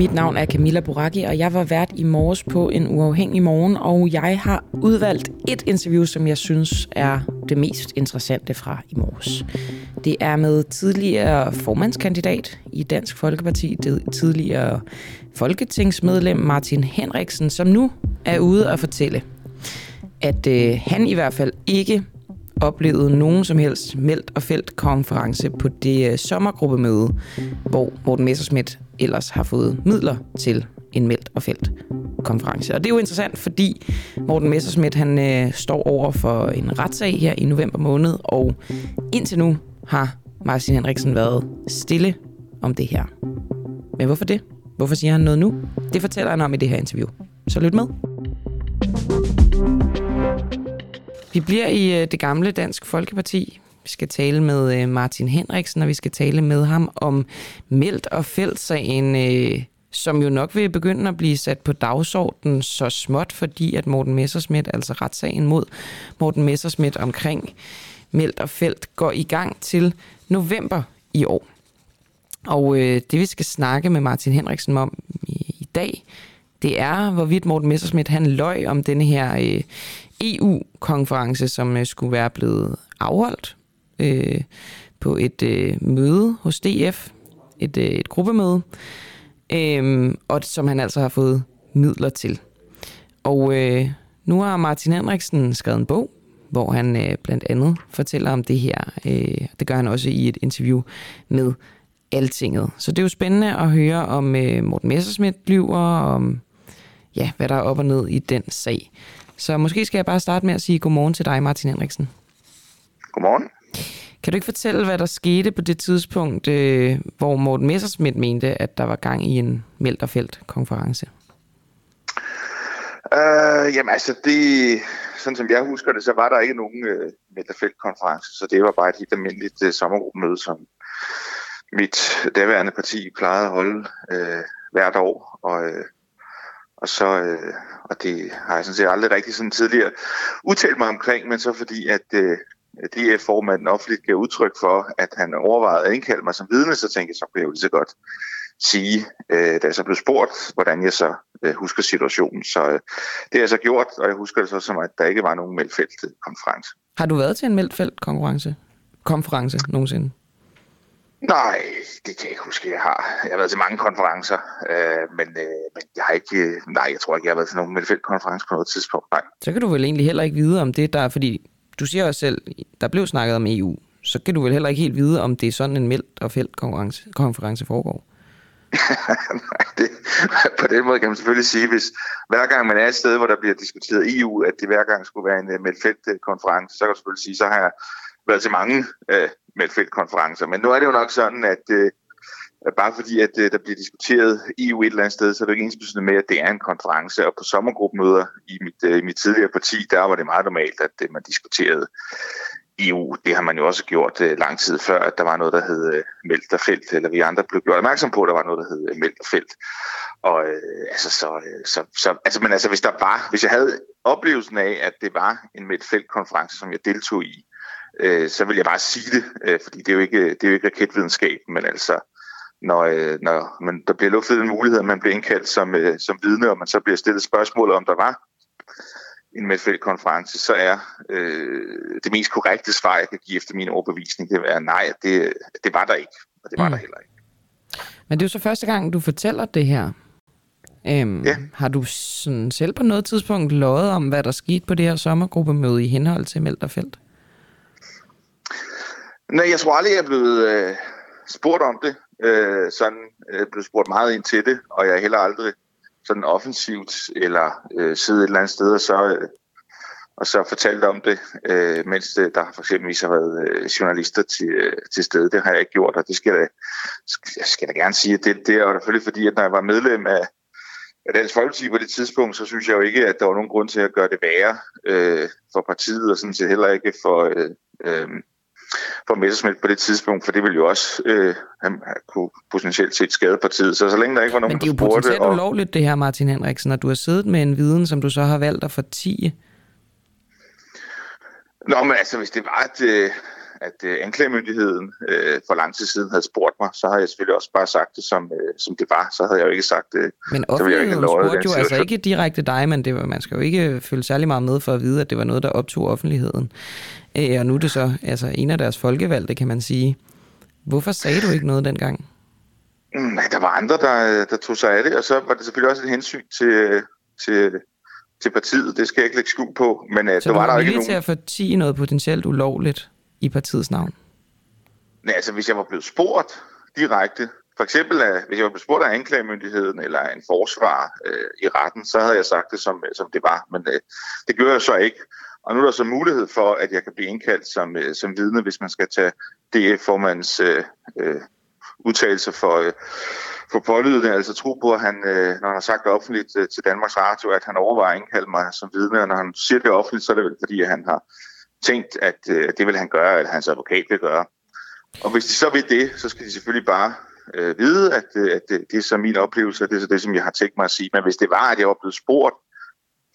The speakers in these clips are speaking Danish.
Mit navn er Camilla Boracchi, og jeg var vært i morges på en uafhængig morgen, og jeg har udvalgt et interview, som jeg synes er det mest interessante fra i morges. Det er med tidligere formandskandidat i Dansk Folkeparti, det tidligere folketingsmedlem Martin Henriksen, som nu er ude og fortælle, at øh, han i hvert fald ikke oplevede nogen som helst meldt og felt konference på det øh, sommergruppemøde, hvor Morten Messerschmidt ellers har fået midler til en meldt og felt konference. Og det er jo interessant, fordi Morten Messerschmidt han øh, står over for en retssag her i november måned, og indtil nu har Martin Henriksen været stille om det her. Men hvorfor det? Hvorfor siger han noget nu? Det fortæller han om i det her interview. Så lyt med. Vi bliver i øh, det gamle Dansk Folkeparti. Vi skal tale med øh, Martin Henriksen, og vi skal tale med ham om Meldt og Fældsagen, øh, som jo nok vil begynde at blive sat på dagsordenen så småt, fordi at Morten Messersmith, altså retssagen mod Morten Messersmith omkring Meldt og Fældt, går i gang til november i år. Og øh, det vi skal snakke med Martin Henriksen om i, i dag, det er, hvorvidt Morten Messersmith han løj om denne her øh, EU-konference, som øh, skulle være blevet afholdt øh, på et øh, møde hos DF, et, øh, et gruppemøde, øh, og som han altså har fået midler til. Og øh, nu har Martin Henriksen skrevet en bog, hvor han øh, blandt andet fortæller om det her. Øh, det gør han også i et interview med Altinget. Så det er jo spændende at høre om øh, Morten Messerschmidt lyver, om ja, hvad der er op og ned i den sag. Så måske skal jeg bare starte med at sige godmorgen til dig, Martin Henriksen. Godmorgen. Kan du ikke fortælle, hvad der skete på det tidspunkt, øh, hvor Morten Messersmith mente, at der var gang i en meldt konference? Uh, jamen altså, det, sådan som jeg husker det, så var der ikke nogen øh, meldt konference, så det var bare et helt almindeligt øh, sommergruppemøde, som mit daværende parti plejede at holde øh, hvert år. Og, øh, og så, øh, og det har jeg sådan set aldrig rigtig sådan tidligere udtalt mig omkring, men så fordi, at uh, DF-formanden offentligt gav udtryk for, at han overvejede at indkalde mig som vidne, så tænkte jeg, så kunne jeg jo lige så godt sige, øh, da jeg så blev spurgt, hvordan jeg så øh, husker situationen. Så øh, det har jeg så gjort, og jeg husker det så som, at der ikke var nogen meldfældt konference. Har du været til en meldfældt konference? Konference nogensinde? Nej, det kan jeg ikke huske, jeg har. Jeg har været til mange konferencer, øh, men, øh, men jeg har ikke, nej, jeg tror ikke, jeg har været til nogen meldfældt konference på noget tidspunkt. Nej. Så kan du vel egentlig heller ikke vide om det, der fordi du siger også selv, der blev snakket om EU, så kan du vel heller ikke helt vide, om det er sådan en meldt og fældt konference, konference foregår. Nej, det, på den måde kan man selvfølgelig sige, hvis hver gang man er et sted, hvor der bliver diskuteret EU, at det hver gang skulle være en uh, meldt konference, så kan man selvfølgelig sige, så har jeg været til mange uh, meldt konferencer. Men nu er det jo nok sådan, at uh, Øh, bare fordi, at øh, der bliver diskuteret EU et eller andet sted, så er det ikke ensbesøgende med, at det er en konference. Og på sommergruppemøder i mit, øh, i mit tidligere parti, der var det meget normalt, at man diskuterede EU. Det har man jo også gjort lang tid før, at der var noget, der hed meldt og felt, eller vi andre blev gjort opmærksom på, at der var noget, der hed meldt og felt. Og altså, så, så, så, altså, men altså, hvis der var, hvis jeg havde oplevelsen af, at det var en meldt felt konference, som jeg deltog i, så vil jeg bare sige det, fordi det er jo ikke, det er jo ikke raketvidenskab, men altså, når, øh, når man, der bliver luftet en mulighed, at man bliver indkaldt som, øh, som vidne, og man så bliver stillet spørgsmål om der var en medfældt konference, så er øh, det mest korrekte svar, jeg kan give efter min overbevisning, det er nej, det, det var der ikke, og det var mm. der heller ikke. Men det er jo så første gang, du fortæller det her. Øhm, ja. Har du sådan selv på noget tidspunkt lovet om, hvad der skete på det her sommergruppemøde i henhold til Meldt og Felt? Nej, jeg tror aldrig, jeg er blevet øh, spurgt om det øh, sådan øh, blevet spurgt meget ind til det, og jeg er heller aldrig sådan offensivt eller øh, siddet et eller andet sted og så, øh, og så fortalt om det, øh, mens det, der for eksempel har været øh, journalister til, øh, til stede. Det har jeg ikke gjort, og det skal jeg, jeg skal da gerne sige, at det, det er jo selvfølgelig fordi, at når jeg var medlem af, af Dansk Folkeparti på det tidspunkt, så synes jeg jo ikke, at der var nogen grund til at gøre det værre øh, for partiet, og sådan set heller ikke for, øh, øh, for Messerschmidt på det tidspunkt, for det ville jo også øh, han, kunne potentielt set skade partiet. Så så længe der ikke var nogen, Men det er jo potentielt og... ulovligt det her, Martin Henriksen, at du har siddet med en viden, som du så har valgt at fortige. Nå, men altså, hvis det var et, at øh, anklagemyndigheden øh, for lang tid siden havde spurgt mig, så har jeg selvfølgelig også bare sagt det, som, øh, som det var. Så havde jeg jo ikke sagt det. Men offentligheden spurgte jo altså ikke direkte dig, men det var, man skal jo ikke følge særlig meget med for at vide, at det var noget, der optog offentligheden. Øh, og nu er det så altså, en af deres folkevalgte, kan man sige. Hvorfor sagde du ikke noget dengang? Mm, nej, der var andre, der, der tog sig af det, og så var det selvfølgelig også et hensyn til, til, til partiet. Det skal jeg ikke lægge skjul på. Men, øh, så der var der ikke nogen... til at fortige noget potentielt ulovligt i partiets navn? Nej, altså hvis jeg var blevet spurgt direkte, for eksempel at, hvis jeg var blevet spurgt af anklagemyndigheden eller en forsvar øh, i retten, så havde jeg sagt det, som, øh, som det var. Men øh, det gør jeg så ikke. Og nu er der så mulighed for, at jeg kan blive indkaldt som, øh, som vidne, hvis man skal tage DF-formandens øh, øh, udtalelse for, øh, for pålydende, altså tro på, at han, øh, når han har sagt det offentligt øh, til Danmarks Radio, at han overvejer at indkalde mig som vidne, og når han siger det offentligt, så er det vel fordi, at han har tænkt, at øh, det vil han gøre, eller hans advokat vil gøre. Og hvis de så vil det, så skal de selvfølgelig bare øh, vide, at, øh, at det, det er så min oplevelse, og det er så det, som jeg har tænkt mig at sige. Men hvis det var, at jeg var blevet spurgt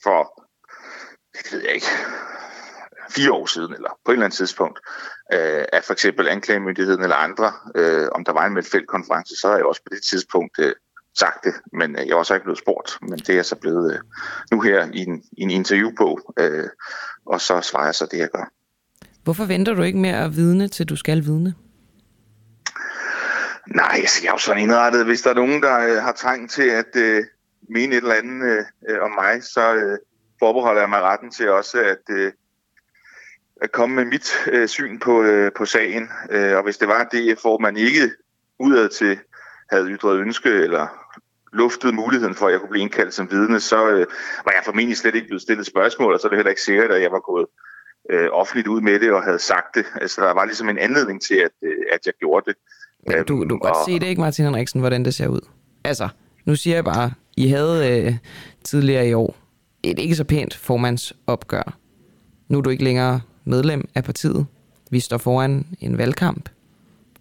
for, det ved jeg ikke, fire år siden, eller på et eller andet tidspunkt, øh, af for eksempel anklagemyndigheden eller andre, øh, om der var en meldt så er jeg også på det tidspunkt øh, sagt det, men øh, jeg var så ikke blevet spurgt. Men det er så blevet øh, nu her i en, i en interview på, øh, og så svarer jeg så det, jeg gør. Hvorfor venter du ikke med at vidne, til du skal vidne? Nej, altså, jeg er jo sådan indrettet. Hvis der er nogen, der øh, har trængt til at øh, mene et eller andet øh, om mig, så øh, forbeholder jeg mig retten til også at, øh, at komme med mit øh, syn på, øh, på sagen. Øh, og hvis det var det, hvor man ikke udad til havde ytret ønske eller luftet muligheden for, at jeg kunne blive indkaldt som vidne, så øh, var jeg formentlig slet ikke blevet stillet spørgsmål, og så er det heller ikke sikkert, at jeg var gået øh, offentligt ud med det og havde sagt det. Altså, der var ligesom en anledning til, at, øh, at jeg gjorde det. Men du, du kan godt og... se det, ikke Martin Henriksen, hvordan det ser ud? Altså, nu siger jeg bare, I havde øh, tidligere i år et ikke så pænt formandsopgør. Nu er du ikke længere medlem af partiet. Vi står foran en valgkamp,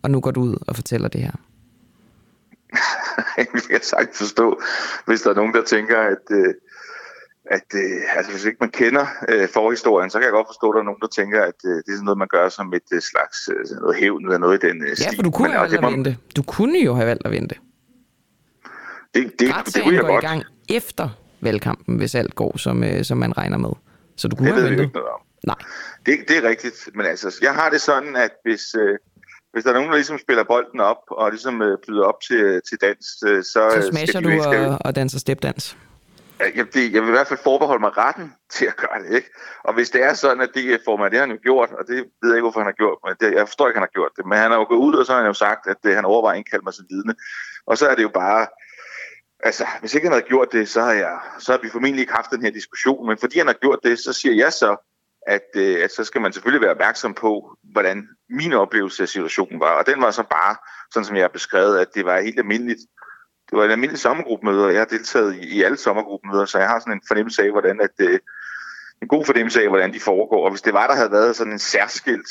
og nu går du ud og fortæller det her. jeg kan sagt forstå, hvis der er nogen, der tænker, at, øh, at øh, altså, hvis ikke man kender øh, forhistorien, så kan jeg godt forstå, at der er nogen, der tænker, at øh, det er sådan noget, man gør som et øh, slags øh, noget hævn eller noget i den øh, stil. Ja, for du kunne jo have valgt at vente. Du kunne jo have valgt at vente. Det, det, det, det kunne jeg godt. i gang efter valgkampen, hvis alt går, som, øh, som man regner med. Så du kunne det have ventet. Ikke noget om. Nej. Det, det er rigtigt, men altså, jeg har det sådan, at hvis... Øh, hvis der er nogen, der ligesom spiller bolden op og ligesom øh, byder op til, til dans, øh, så... Så smasher du og, og danser stepdans? Jeg, jeg, jeg vil i hvert fald forbeholde mig retten til at gøre det, ikke? Og hvis det er sådan, at det får mig, det har han jo gjort, og det ved jeg ikke, hvorfor han har gjort, men det, jeg forstår ikke, at han har gjort det, men han har jo gået ud, og så har han jo sagt, at det, øh, han overvejer indkaldt mig som vidne. Og så er det jo bare, altså, hvis ikke han havde gjort det, så har, jeg, så har vi formentlig ikke haft den her diskussion, men fordi han har gjort det, så siger jeg så, at, øh, at så skal man selvfølgelig være opmærksom på, hvordan min oplevelse af situationen var. Og den var så bare, sådan som jeg har beskrevet, at det var helt almindeligt. Det var en almindelig sommergruppemøde, og jeg har deltaget i, i alle sommergruppemøder, så jeg har sådan en fornemmelse af, hvordan at, øh, en god fornemmelse af, hvordan de foregår. Og hvis det var, der havde været sådan en særskilt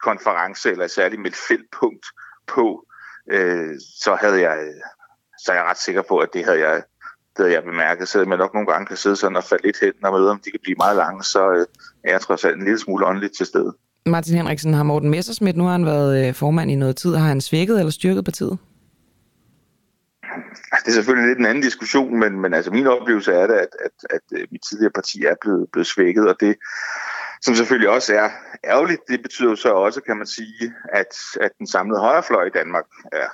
konference, eller et særligt med et feltpunkt på, øh, så havde jeg, øh, så er jeg ret sikker på, at det havde jeg det jeg bemærket, selvom jeg nok nogle gange kan sidde sådan og falde lidt hen, når møderne de kan blive meget lange, så øh, er jeg trods alt en lille smule åndeligt til stede. Martin Henriksen, har Morten Messersmith, nu har han været øh, formand i noget tid, har han svækket eller styrket partiet? Det er selvfølgelig lidt en anden diskussion, men, men altså min oplevelse er det, at, at, at, at øh, mit tidligere parti er blevet, blevet svækket, og det, som selvfølgelig også er ærgerligt, det betyder jo så også, kan man sige, at, at den samlede højrefløj i Danmark er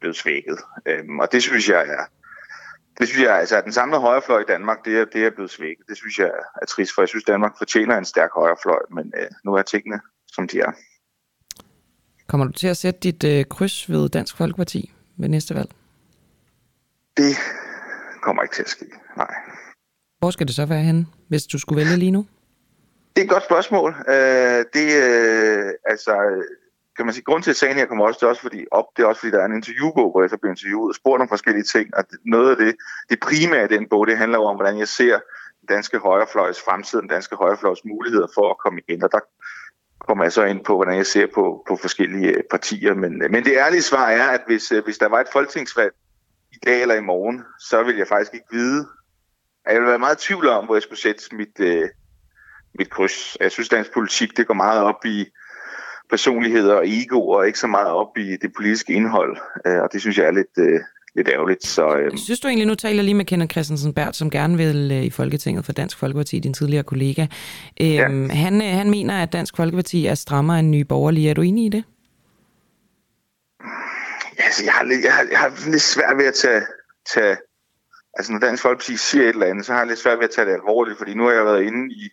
blevet svækket. Øhm, og det synes jeg er, det synes jeg, altså at den samlede højrefløj i Danmark, det er, det er blevet svækket. Det synes jeg er trist, for jeg synes, Danmark fortjener en stærk højrefløj, men øh, nu er tingene, som de er. Kommer du til at sætte dit øh, kryds ved Dansk Folkeparti ved næste valg? Det kommer ikke til at ske, nej. Hvor skal det så være henne, hvis du skulle vælge lige nu? Det er et godt spørgsmål. Øh, det, øh, altså, kan man sige, grund til, at sagen her kommer også, det er også fordi, op, det er også fordi, der er en interviewbog, hvor jeg så bliver interviewet og spurgt om forskellige ting, og noget af det, det primære i den bog, det handler om, hvordan jeg ser den danske højrefløjs fremtid, den danske højrefløjs muligheder for at komme ind, og der kommer jeg så ind på, hvordan jeg ser på, på forskellige øh, partier, men, øh, men det ærlige svar er, at hvis, øh, hvis der var et folketingsvalg i dag eller i morgen, så vil jeg faktisk ikke vide, at jeg ville være meget i tvivl om, hvor jeg skulle sætte mit, mit kryds. Jeg synes, dansk politik, det går meget op i, personligheder og egoer, og ikke så meget op i det politiske indhold. Øh, og det synes jeg er lidt, øh, lidt ærgerligt. Så, øh, Synes du egentlig, nu taler lige med Kenneth Christensen Bert, som gerne vil øh, i Folketinget for Dansk Folkeparti, din tidligere kollega. Øh, ja. han, øh, han mener, at Dansk Folkeparti er strammere end nye borgerlige. Er du enig i det? Ja, altså, jeg, har lidt, jeg, har, jeg har lidt svært ved at tage, tage... Altså, når Dansk Folkeparti siger et eller andet, så har jeg lidt svært ved at tage det alvorligt, fordi nu har jeg været inde i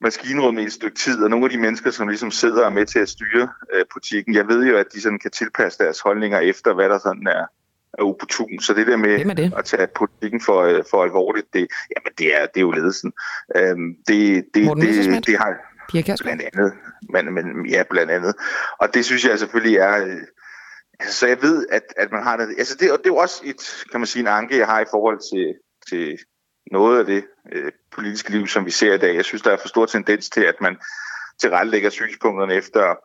maskinrummet i et stykke tid, og nogle af de mennesker, som ligesom sidder og er med til at styre øh, politikken, jeg ved jo, at de sådan kan tilpasse deres holdninger efter, hvad der sådan er, er opportun. Så det der med det? at tage politikken for, øh, for alvorligt, det, jamen det, er, det er jo ledelsen. Øhm, det, det, Morten det, Messerschmidt? det har blandt andet. Men, men, ja, blandt andet. Og det synes jeg selvfølgelig er... Øh, altså, så jeg ved, at, at man har det... Altså, det, og det er jo også et, kan man sige, en anke, jeg har i forhold til, til noget af det øh, politiske liv, som vi ser i dag. Jeg synes, der er for stor tendens til, at man tilrettelægger synspunkterne efter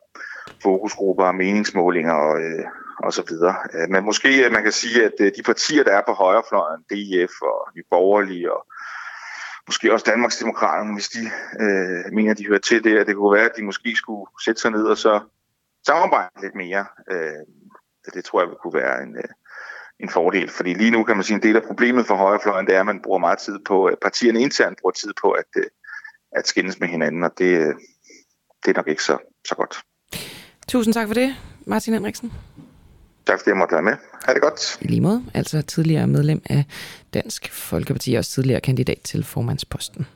fokusgrupper og meningsmålinger og, øh, og så videre. Øh, men måske øh, man kan sige, at øh, de partier, der er på højrefløjen, DF og Nye Borgerlige og måske også Danmarksdemokraterne, hvis de øh, mener, de hører til det, at det kunne være, at de måske skulle sætte sig ned og så samarbejde lidt mere. Øh, det, det tror jeg vil kunne være en, øh, en fordel. Fordi lige nu kan man sige, en del af problemet for højrefløjen, det er, at man bruger meget tid på, at partierne internt bruger tid på at, øh, at skændes med hinanden, og det, øh, det er nok ikke så, så godt. Tusind tak for det, Martin Henriksen. Tak fordi jeg måtte være med. Ha' det godt. I lige måde, altså tidligere medlem af Dansk Folkeparti, og også tidligere kandidat til formandsposten.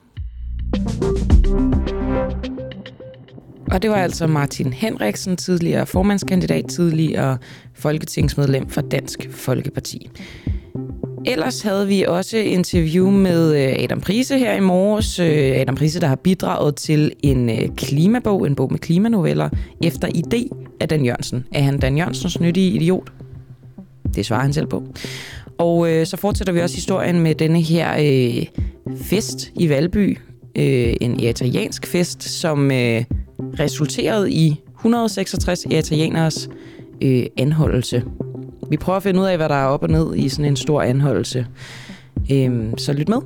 Og det var altså Martin Henriksen, tidligere formandskandidat, tidligere folketingsmedlem for Dansk Folkeparti. Ellers havde vi også interview med øh, Adam Prise her i morges. Øh, Adam Prise, der har bidraget til en øh, klimabog, en bog med klimanoveller, efter idé af Dan Jørgensen. Er han Dan Jørgensens nyttige idiot? Det svarer han selv på. Og øh, så fortsætter vi også historien med denne her øh, fest i Valby. Øh, en italiensk fest, som øh, resulterede i 166 italieners øh, anholdelse. Vi prøver at finde ud af, hvad der er op og ned i sådan en stor anholdelse. Øh, så lyt med.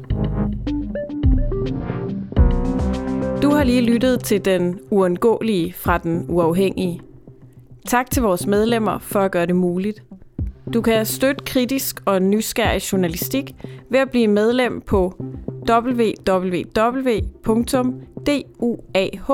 Du har lige lyttet til den uundgåelige fra den uafhængige. Tak til vores medlemmer for at gøre det muligt. Du kan støtte kritisk og nysgerrig journalistik ved at blive medlem på duah.dk.